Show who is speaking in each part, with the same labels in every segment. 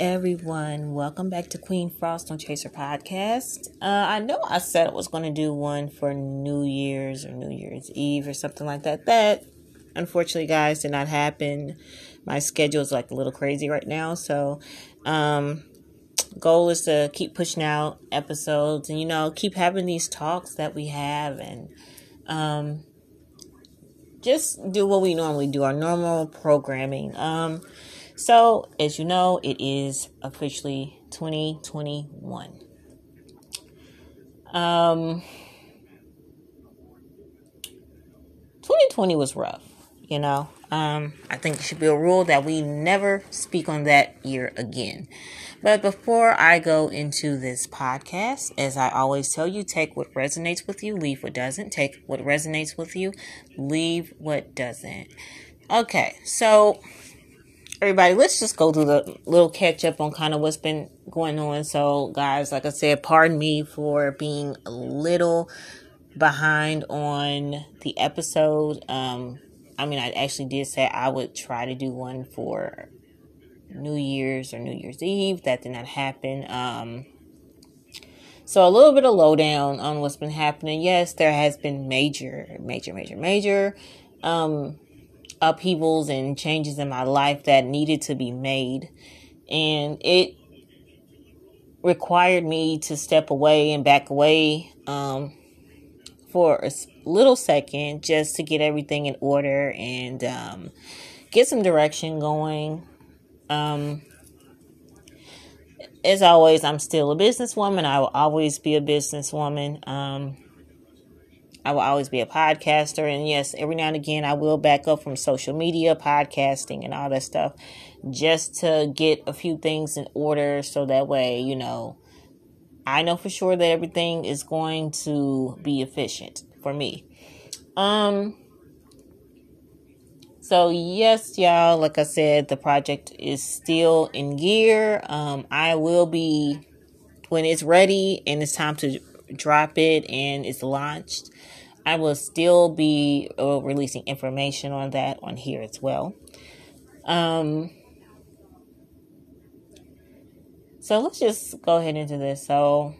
Speaker 1: everyone. Welcome back to Queen Frost on Chaser Podcast. Uh, I know I said I was going to do one for New Year's or New Year's Eve or something like that. That, unfortunately, guys, did not happen. My schedule is like a little crazy right now. So, um, goal is to keep pushing out episodes and, you know, keep having these talks that we have and, um, just do what we normally do, our normal programming. Um, so, as you know, it is officially 2021. Um, 2020 was rough, you know. Um, I think it should be a rule that we never speak on that year again. But before I go into this podcast, as I always tell you, take what resonates with you, leave what doesn't. Take what resonates with you, leave what doesn't. Okay, so everybody, let's just go through the little catch up on kind of what's been going on. So, guys, like I said, pardon me for being a little behind on the episode. Um, I mean, I actually did say I would try to do one for New Year's or New Year's Eve. That did not happen. Um, so a little bit of lowdown on what's been happening. Yes, there has been major, major, major, major um, upheavals and changes in my life that needed to be made. And it required me to step away and back away um, for a little second just to get everything in order and um, get some direction going. Um, as always, I'm still a businesswoman. I will always be a businesswoman. Um, I will always be a podcaster. And yes, every now and again, I will back up from social media, podcasting, and all that stuff just to get a few things in order so that way, you know, I know for sure that everything is going to be efficient for me. Um, so yes, y'all, like I said, the project is still in gear. Um, I will be when it's ready and it's time to drop it and it's launched. I will still be uh, releasing information on that on here as well. Um, so let's just go ahead into this. So,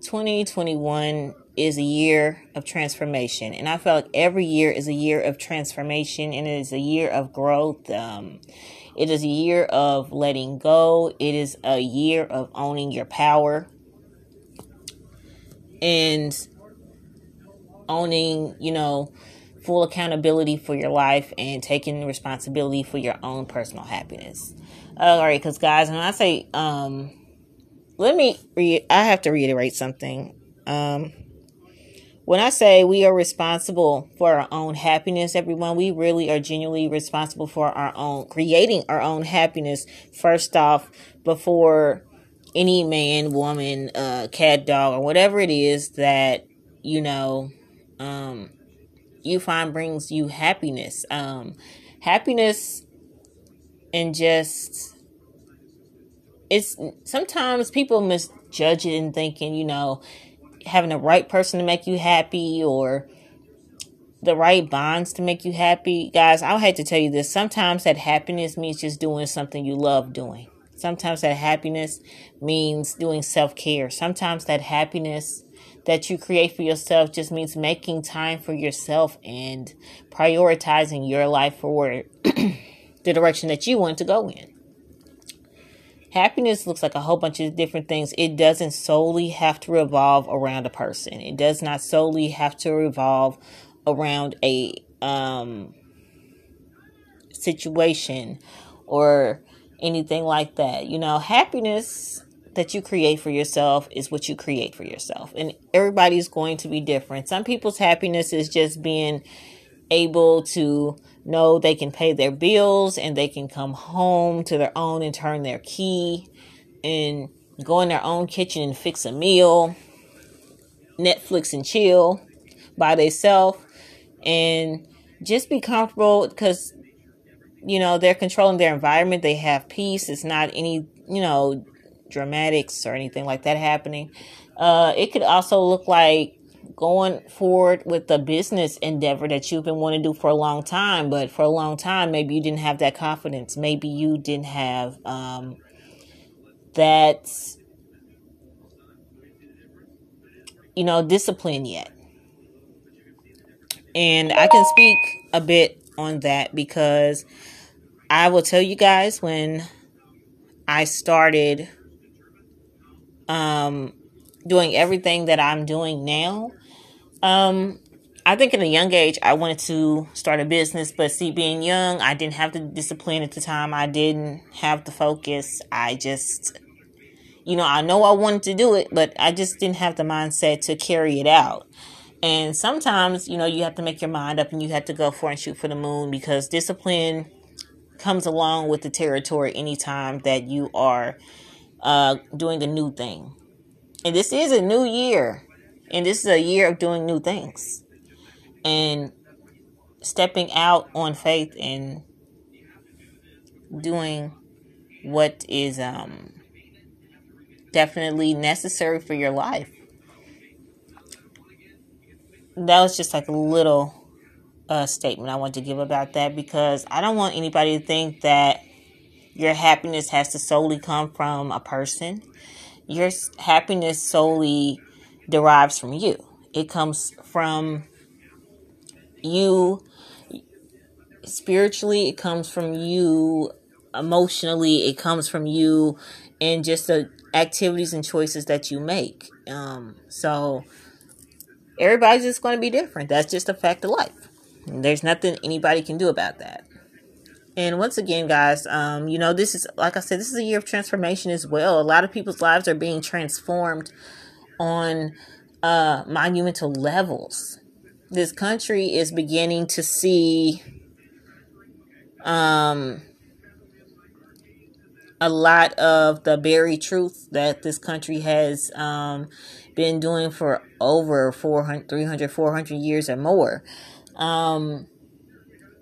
Speaker 1: 2021 is a year of transformation, and I feel like every year is a year of transformation, and it is a year of growth. Um, it is a year of letting go. It is a year of owning your power. And owning, you know, full accountability for your life and taking responsibility for your own personal happiness. All right, because guys, when I say, um, let me, re- I have to reiterate something. Um, when I say we are responsible for our own happiness, everyone, we really are genuinely responsible for our own, creating our own happiness first off before any man, woman, uh, cat, dog, or whatever it is that, you know, um, you find brings you happiness. Um, happiness and just it's sometimes people misjudge it and thinking, you know, having the right person to make you happy or the right bonds to make you happy. Guys, I'll have to tell you this. Sometimes that happiness means just doing something you love doing. Sometimes that happiness means doing self care. Sometimes that happiness that you create for yourself just means making time for yourself and prioritizing your life for the direction that you want to go in. Happiness looks like a whole bunch of different things. It doesn't solely have to revolve around a person. It does not solely have to revolve around a um, situation or anything like that. You know, happiness that you create for yourself is what you create for yourself. And everybody's going to be different. Some people's happiness is just being able to know they can pay their bills and they can come home to their own and turn their key and go in their own kitchen and fix a meal, Netflix and chill by themselves and just be comfortable because you know they're controlling their environment they have peace it's not any you know dramatics or anything like that happening. Uh, it could also look like going forward with the business endeavor that you've been wanting to do for a long time, but for a long time, maybe you didn't have that confidence. Maybe you didn't have um, that, you know, discipline yet. And I can speak a bit on that because I will tell you guys when I started um, doing everything that I'm doing now. Um, I think at a young age, I wanted to start a business, but see, being young, I didn't have the discipline at the time. I didn't have the focus. I just, you know, I know I wanted to do it, but I just didn't have the mindset to carry it out. And sometimes, you know, you have to make your mind up and you have to go for and shoot for the moon because discipline comes along with the territory anytime that you are uh, doing a new thing. And this is a new year. And this is a year of doing new things. And stepping out on faith and doing what is um definitely necessary for your life. That was just like a little uh, statement I want to give about that because I don't want anybody to think that your happiness has to solely come from a person your happiness solely derives from you. It comes from you spiritually, it comes from you emotionally, it comes from you and just the activities and choices that you make. Um, so everybody's just going to be different. That's just a fact of life. There's nothing anybody can do about that. And once again, guys, um, you know, this is, like I said, this is a year of transformation as well. A lot of people's lives are being transformed on uh, monumental levels. This country is beginning to see um, a lot of the buried truth that this country has um, been doing for over 400, 300, 400 years or more. Um,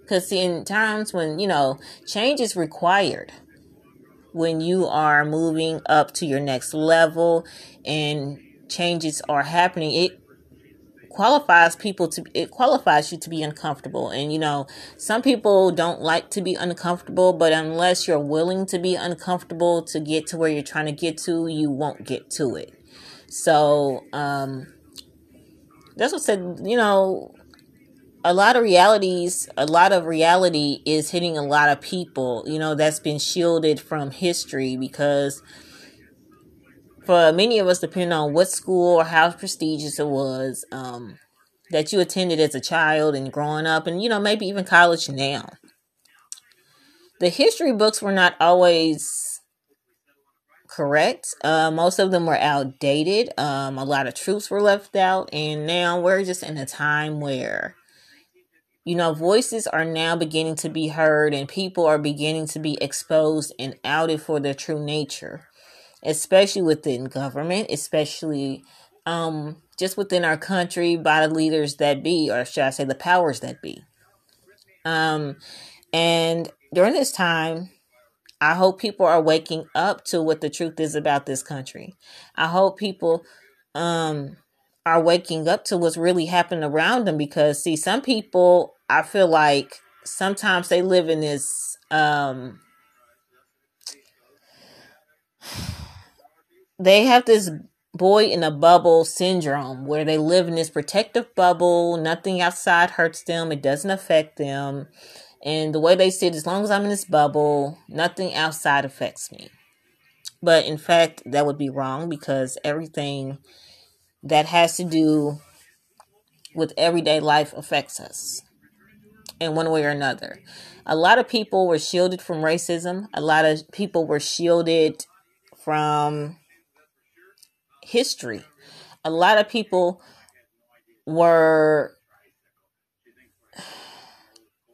Speaker 1: because in times when, you know, change is required, when you are moving up to your next level and changes are happening, it qualifies people to it qualifies you to be uncomfortable. And you know some people don't like to be uncomfortable but unless you're willing to be uncomfortable to get to where you're trying to get to you won't get to it. So um that's what said you know a lot of realities, a lot of reality is hitting a lot of people, you know, that's been shielded from history because for many of us, depending on what school or how prestigious it was, um, that you attended as a child and growing up, and you know, maybe even college now. The history books were not always correct. Uh, most of them were outdated. Um, a lot of truths were left out, and now we're just in a time where you know, voices are now beginning to be heard and people are beginning to be exposed and outed for their true nature, especially within government, especially um, just within our country by the leaders that be, or should I say, the powers that be. Um, and during this time, I hope people are waking up to what the truth is about this country. I hope people um, are waking up to what's really happening around them because, see, some people I feel like sometimes they live in this um they have this boy in a bubble syndrome where they live in this protective bubble, nothing outside hurts them, it doesn't affect them. And the way they say it, as long as I'm in this bubble, nothing outside affects me. But in fact, that would be wrong because everything that has to do with everyday life affects us in one way or another. A lot of people were shielded from racism. A lot of people were shielded from history. A lot of people were,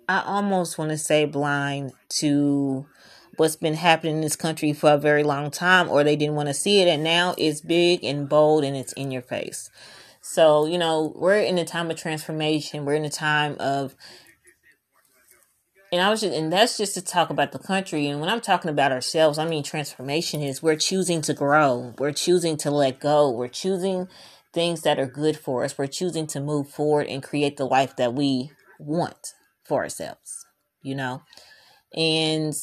Speaker 1: I almost want to say, blind to what's been happening in this country for a very long time, or they didn't want to see it. And now it's big and bold and it's in your face. So, you know, we're in a time of transformation. We're in a time of and I was just, and that's just to talk about the country. And when I'm talking about ourselves, I mean transformation is we're choosing to grow, we're choosing to let go, we're choosing things that are good for us. We're choosing to move forward and create the life that we want for ourselves, you know? And,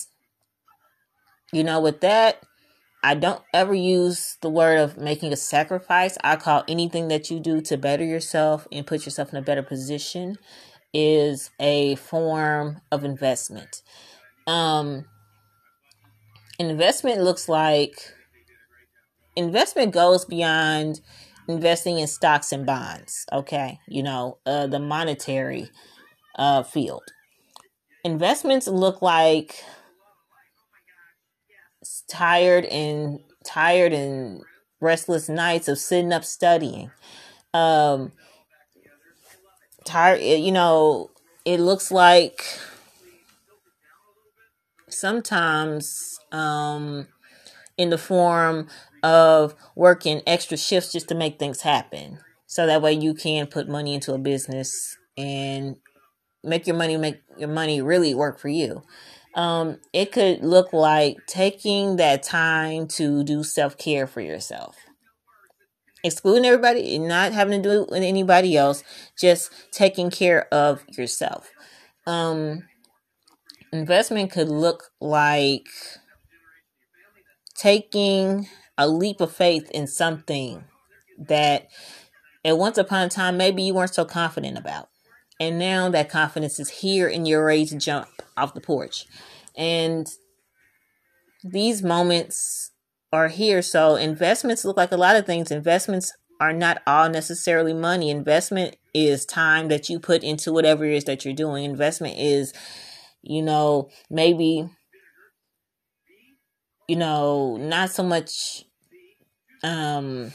Speaker 1: you know, with that, I don't ever use the word of making a sacrifice. I call anything that you do to better yourself and put yourself in a better position is a form of investment. Um, investment looks like investment goes beyond investing in stocks and bonds. Okay, you know uh, the monetary uh, field. Investments look like tired and tired and restless nights of sitting up studying. Um, tired, you know, it looks like sometimes um, in the form of working extra shifts just to make things happen. So that way you can put money into a business and make your money make your money really work for you. Um, it could look like taking that time to do self care for yourself, excluding everybody and not having to do it with anybody else, just taking care of yourself. Um, investment could look like taking a leap of faith in something that at once upon a time maybe you weren't so confident about. And now that confidence is here and you're ready to jump off the porch. And these moments are here. So investments look like a lot of things. Investments are not all necessarily money. Investment is time that you put into whatever it is that you're doing. Investment is, you know, maybe, you know, not so much um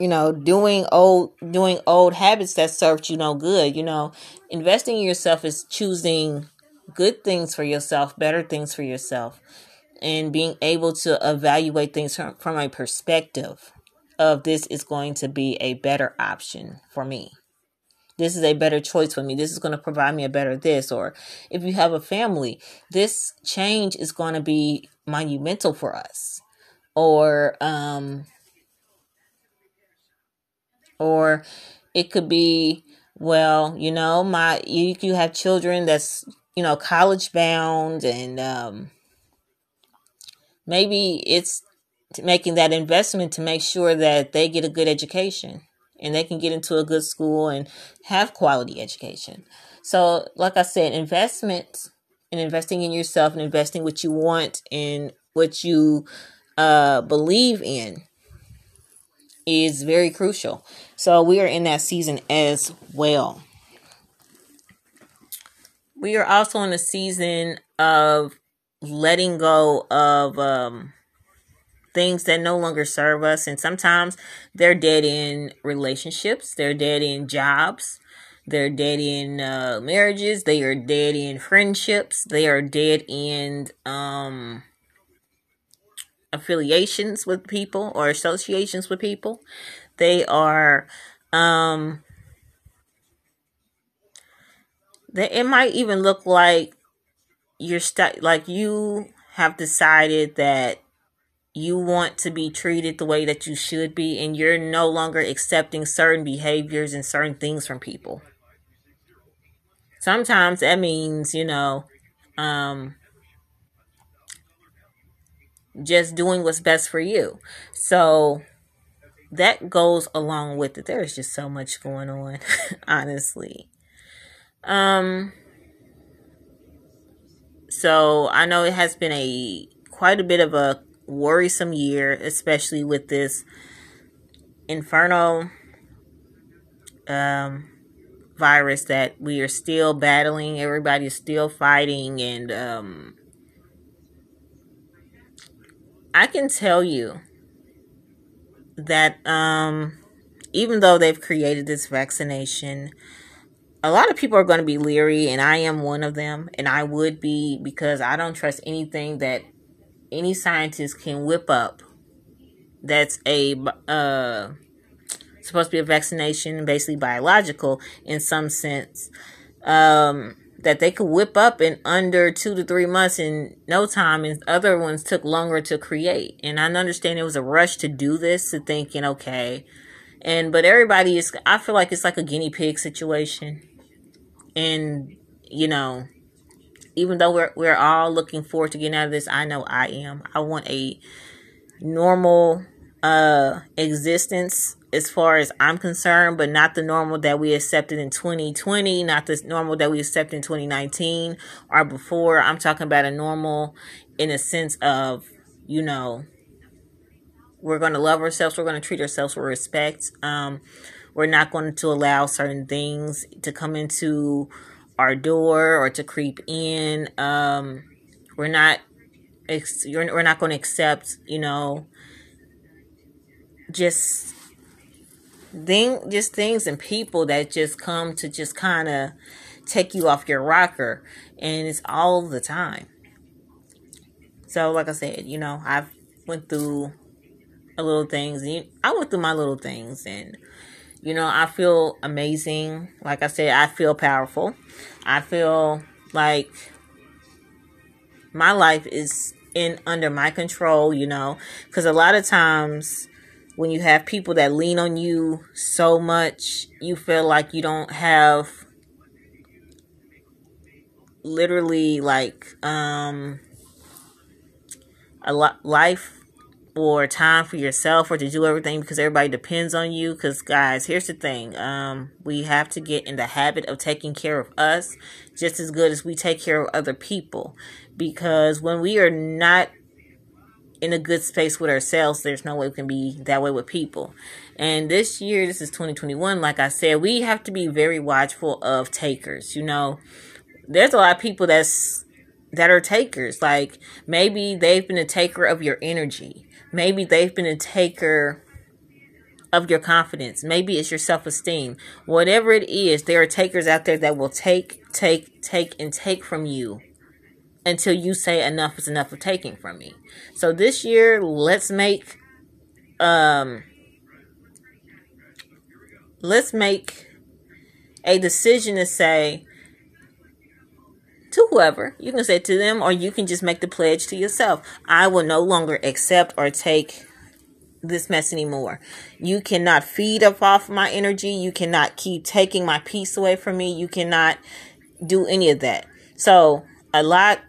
Speaker 1: you know doing old doing old habits that served you no good you know investing in yourself is choosing good things for yourself better things for yourself and being able to evaluate things from, from a perspective of this is going to be a better option for me. This is a better choice for me. This is going to provide me a better this or if you have a family this change is going to be monumental for us. Or um or it could be well you know my you, you have children that's you know college bound and um maybe it's making that investment to make sure that they get a good education and they can get into a good school and have quality education so like i said investment and investing in yourself and investing what you want and what you uh believe in is very crucial. So we are in that season as well. We are also in a season of letting go of um, things that no longer serve us. And sometimes they're dead in relationships, they're dead in jobs, they're dead in uh, marriages, they are dead in friendships, they are dead in um, affiliations with people or associations with people. They are um it might even look like you're stuck like you have decided that you want to be treated the way that you should be and you're no longer accepting certain behaviors and certain things from people. Sometimes that means, you know, um just doing what's best for you. So that goes along with it. There is just so much going on, honestly. Um so I know it has been a quite a bit of a worrisome year, especially with this inferno um virus that we are still battling. Everybody is still fighting and um I can tell you that um, even though they've created this vaccination, a lot of people are going to be leery, and I am one of them, and I would be because I don't trust anything that any scientist can whip up that's a uh, supposed to be a vaccination, basically biological in some sense. Um, that they could whip up in under two to three months in no time, and other ones took longer to create. And I understand it was a rush to do this, to thinking, okay, and but everybody is. I feel like it's like a guinea pig situation, and you know, even though we're we're all looking forward to getting out of this, I know I am. I want a normal uh existence as far as I'm concerned, but not the normal that we accepted in 2020, not the normal that we accepted in 2019 or before. I'm talking about a normal in a sense of, you know, we're going to love ourselves, we're going to treat ourselves with respect. Um, we're not going to allow certain things to come into our door or to creep in. Um, we're not, we're not going to accept, you know, just thing just things and people that just come to just kind of take you off your rocker and it's all the time so like i said you know i've went through a little things and i went through my little things and you know i feel amazing. Like i said i feel powerful. I feel like my life is in under my control you know because a lot of times when you have people that lean on you so much, you feel like you don't have literally like um a lot life or time for yourself or to do everything because everybody depends on you because guys here's the thing um we have to get in the habit of taking care of us just as good as we take care of other people because when we are not in a good space with ourselves, there's no way we can be that way with people. And this year, this is 2021, like I said, we have to be very watchful of takers. You know, there's a lot of people that's that are takers. Like maybe they've been a taker of your energy. Maybe they've been a taker of your confidence. Maybe it's your self esteem. Whatever it is, there are takers out there that will take, take, take, and take from you until you say enough is enough of taking from me. So this year, let's make um let's make a decision to say to whoever. You can say to them or you can just make the pledge to yourself. I will no longer accept or take this mess anymore. You cannot feed up off my energy. You cannot keep taking my peace away from me. You cannot do any of that. So a lot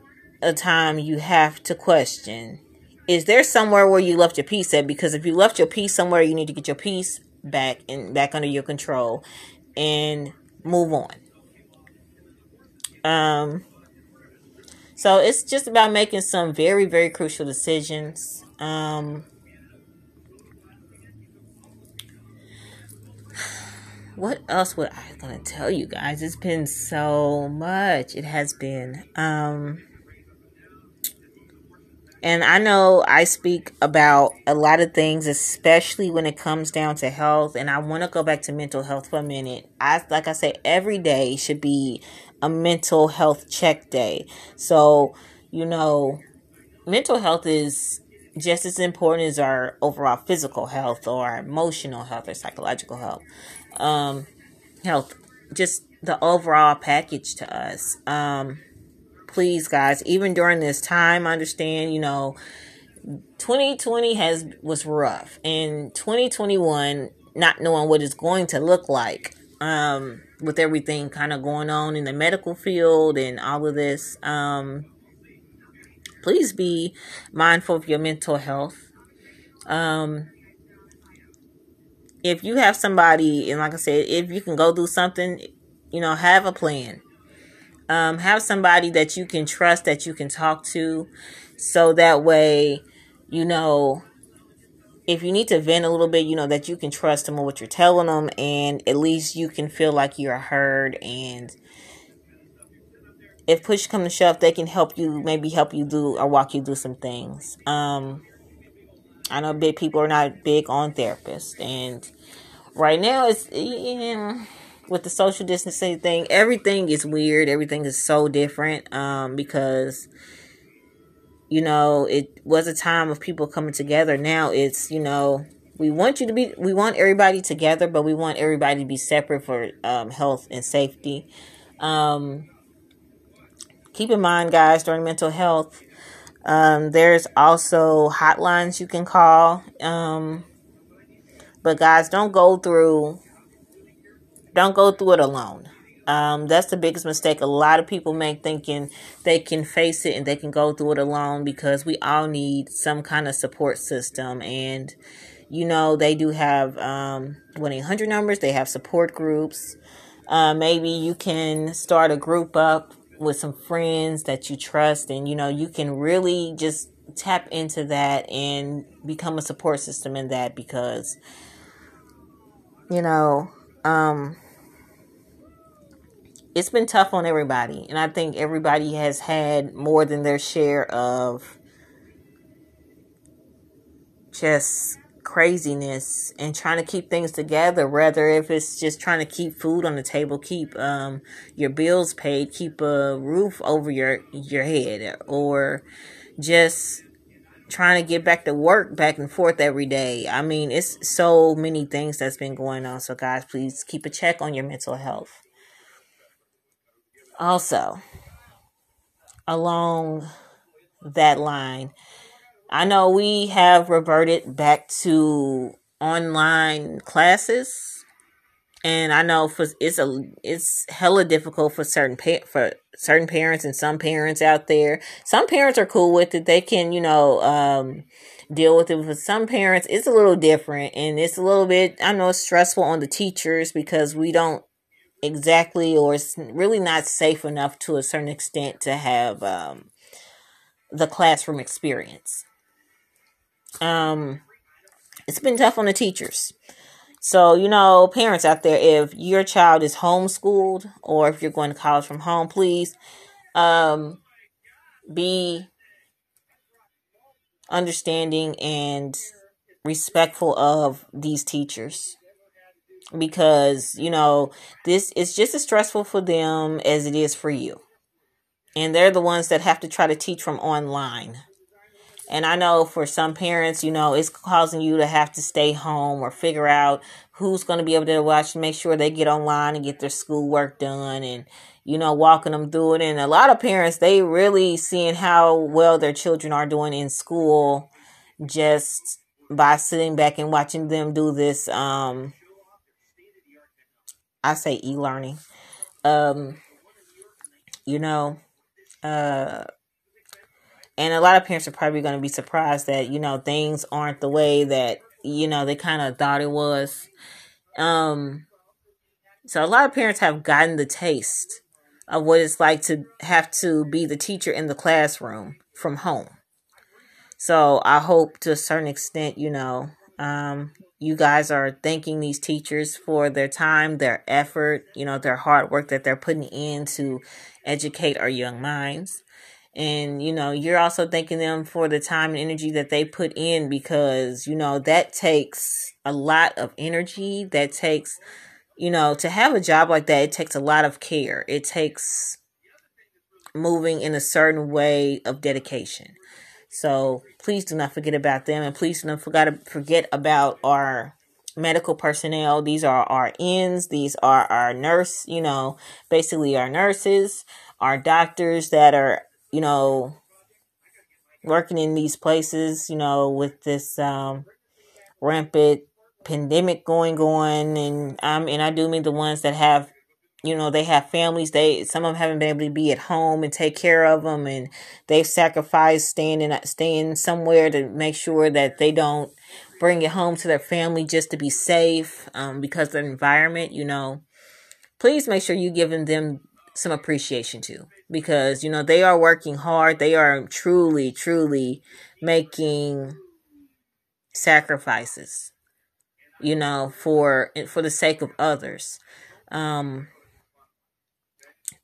Speaker 1: a time you have to question is there somewhere where you left your peace at? Because if you left your peace somewhere you need to get your peace back and back under your control and move on. Um so it's just about making some very very crucial decisions um what else would I gonna tell you guys? It's been so much. It has been. Um and I know I speak about a lot of things, especially when it comes down to health. And I want to go back to mental health for a minute. I, like I say, every day should be a mental health check day. So, you know, mental health is just as important as our overall physical health or our emotional health or psychological health. Um, health, just the overall package to us. Um, please guys even during this time understand you know 2020 has was rough and 2021 not knowing what it's going to look like um with everything kind of going on in the medical field and all of this um please be mindful of your mental health. Um if you have somebody and like i said if you can go do something you know have a plan. Um, have somebody that you can trust, that you can talk to, so that way, you know, if you need to vent a little bit, you know, that you can trust them on what you're telling them, and at least you can feel like you're heard. And if push comes to shove, they can help you, maybe help you do or walk you through some things. Um, I know big people are not big on therapists, and right now it's. Yeah, with the social distancing thing, everything is weird. Everything is so different um, because, you know, it was a time of people coming together. Now it's, you know, we want you to be, we want everybody together, but we want everybody to be separate for um, health and safety. Um, keep in mind, guys, during mental health, um, there's also hotlines you can call. Um, but guys, don't go through don't go through it alone. Um, that's the biggest mistake a lot of people make thinking they can face it and they can go through it alone because we all need some kind of support system. And you know they do have um 1-800 numbers? They have support groups. Uh, maybe you can start a group up with some friends that you trust and you know you can really just tap into that and become a support system in that because you know um it's been tough on everybody and i think everybody has had more than their share of just craziness and trying to keep things together rather if it's just trying to keep food on the table keep um your bills paid keep a roof over your your head or just trying to get back to work back and forth every day. I mean it's so many things that's been going on. So guys please keep a check on your mental health also along that line I know we have reverted back to online classes, and I know for it's a it's hella difficult for certain pa- for certain parents and some parents out there. Some parents are cool with it; they can you know um, deal with it. For some parents, it's a little different, and it's a little bit I know it's stressful on the teachers because we don't exactly or it's really not safe enough to a certain extent to have um, the classroom experience um, it's been tough on the teachers. So, you know, parents out there, if your child is homeschooled or if you're going to college from home, please um, be understanding and respectful of these teachers because you know this is just as stressful for them as it is for you and they're the ones that have to try to teach from online and I know for some parents, you know, it's causing you to have to stay home or figure out who's going to be able to watch and make sure they get online and get their schoolwork done and, you know, walking them through it. And a lot of parents, they really seeing how well their children are doing in school just by sitting back and watching them do this, um, I say e-learning. Um, you know, uh, and a lot of parents are probably going to be surprised that you know things aren't the way that you know they kind of thought it was um so a lot of parents have gotten the taste of what it's like to have to be the teacher in the classroom from home so i hope to a certain extent you know um you guys are thanking these teachers for their time their effort you know their hard work that they're putting in to educate our young minds. And you know you're also thanking them for the time and energy that they put in because you know that takes a lot of energy. That takes you know to have a job like that it takes a lot of care. It takes moving in a certain way of dedication. So please do not forget about them and please do not forget forget about our medical personnel. These are our ins these are our nurse you know basically our nurses our doctors that are you know, working in these places, you know, with this um, rampant pandemic going on, and um, and I do mean the ones that have, you know, they have families. They some of them haven't been able to be at home and take care of them, and they've sacrificed staying in staying somewhere to make sure that they don't bring it home to their family just to be safe, um, because the environment, you know. Please make sure you giving them some appreciation too because you know they are working hard they are truly truly making sacrifices you know for for the sake of others um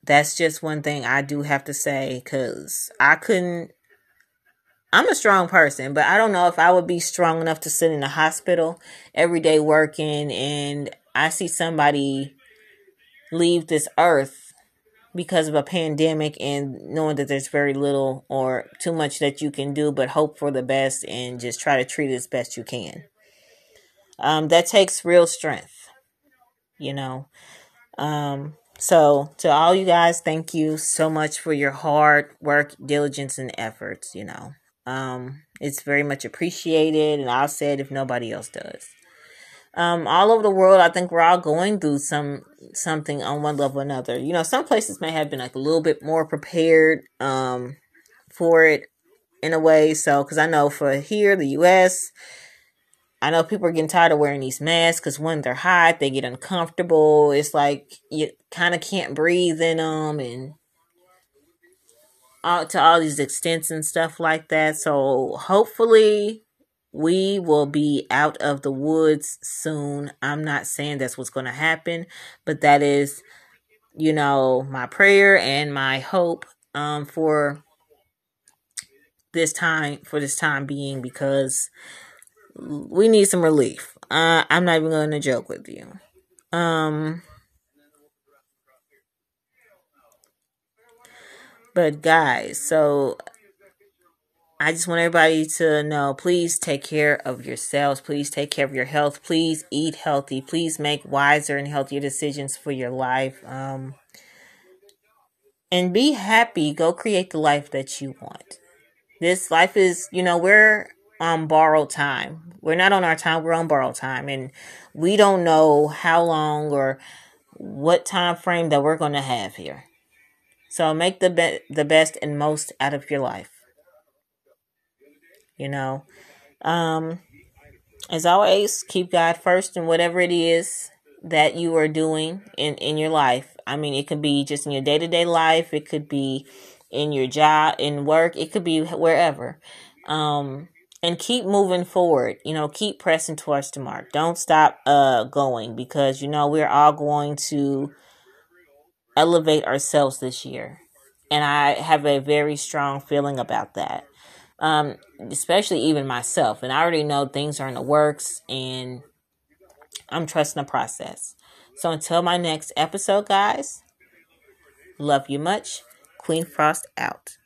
Speaker 1: that's just one thing i do have to say cuz i couldn't I'm a strong person, but I don't know if I would be strong enough to sit in a hospital every day working and I see somebody leave this earth because of a pandemic and knowing that there's very little or too much that you can do but hope for the best and just try to treat it as best you can. Um, that takes real strength you know? Um, So, to all you guys, thank you so much for your hard work, diligence, and efforts. You know, um, it's very much appreciated, and I'll say it if nobody else does. Um, all over the world, I think we're all going through some something on one level or another. You know, some places may have been like a little bit more prepared um, for it in a way. So, because I know for here, the U.S., I know people are getting tired of wearing these masks because when they're hot, they get uncomfortable. It's like you kind of can't breathe in them and all, to all these extents and stuff like that. So hopefully we will be out of the woods soon. I'm not saying that's what's going to happen, but that is, you know, my prayer and my hope um, for this time, for this time being, because we need some relief. Uh, I'm not even going to joke with you. Um, but guys, so I just want everybody to know please take care of yourselves. Please take care of your health. Please eat healthy. Please make wiser and healthier decisions for your life. Um, and be happy. Go create the life that you want. This life is, you know, we're on borrowed time. We're not on our time, we're on borrowed time. And we don't know how long or what time frame that we're going to have here. So make the be- the best and most out of your life. You know, um, as always, keep God first in whatever it is that you are doing in in your life. I mean, it could be just in your day to day life. It could be in your job, in work. It could be wherever. Um, and keep moving forward. You know, keep pressing towards the mark. Don't stop uh going because you know we're all going to elevate ourselves this year. And I have a very strong feeling about that. Um, especially even myself. And I already know things are in the works and I'm trusting the process. So until my next episode, guys, love you much. Queen Frost out.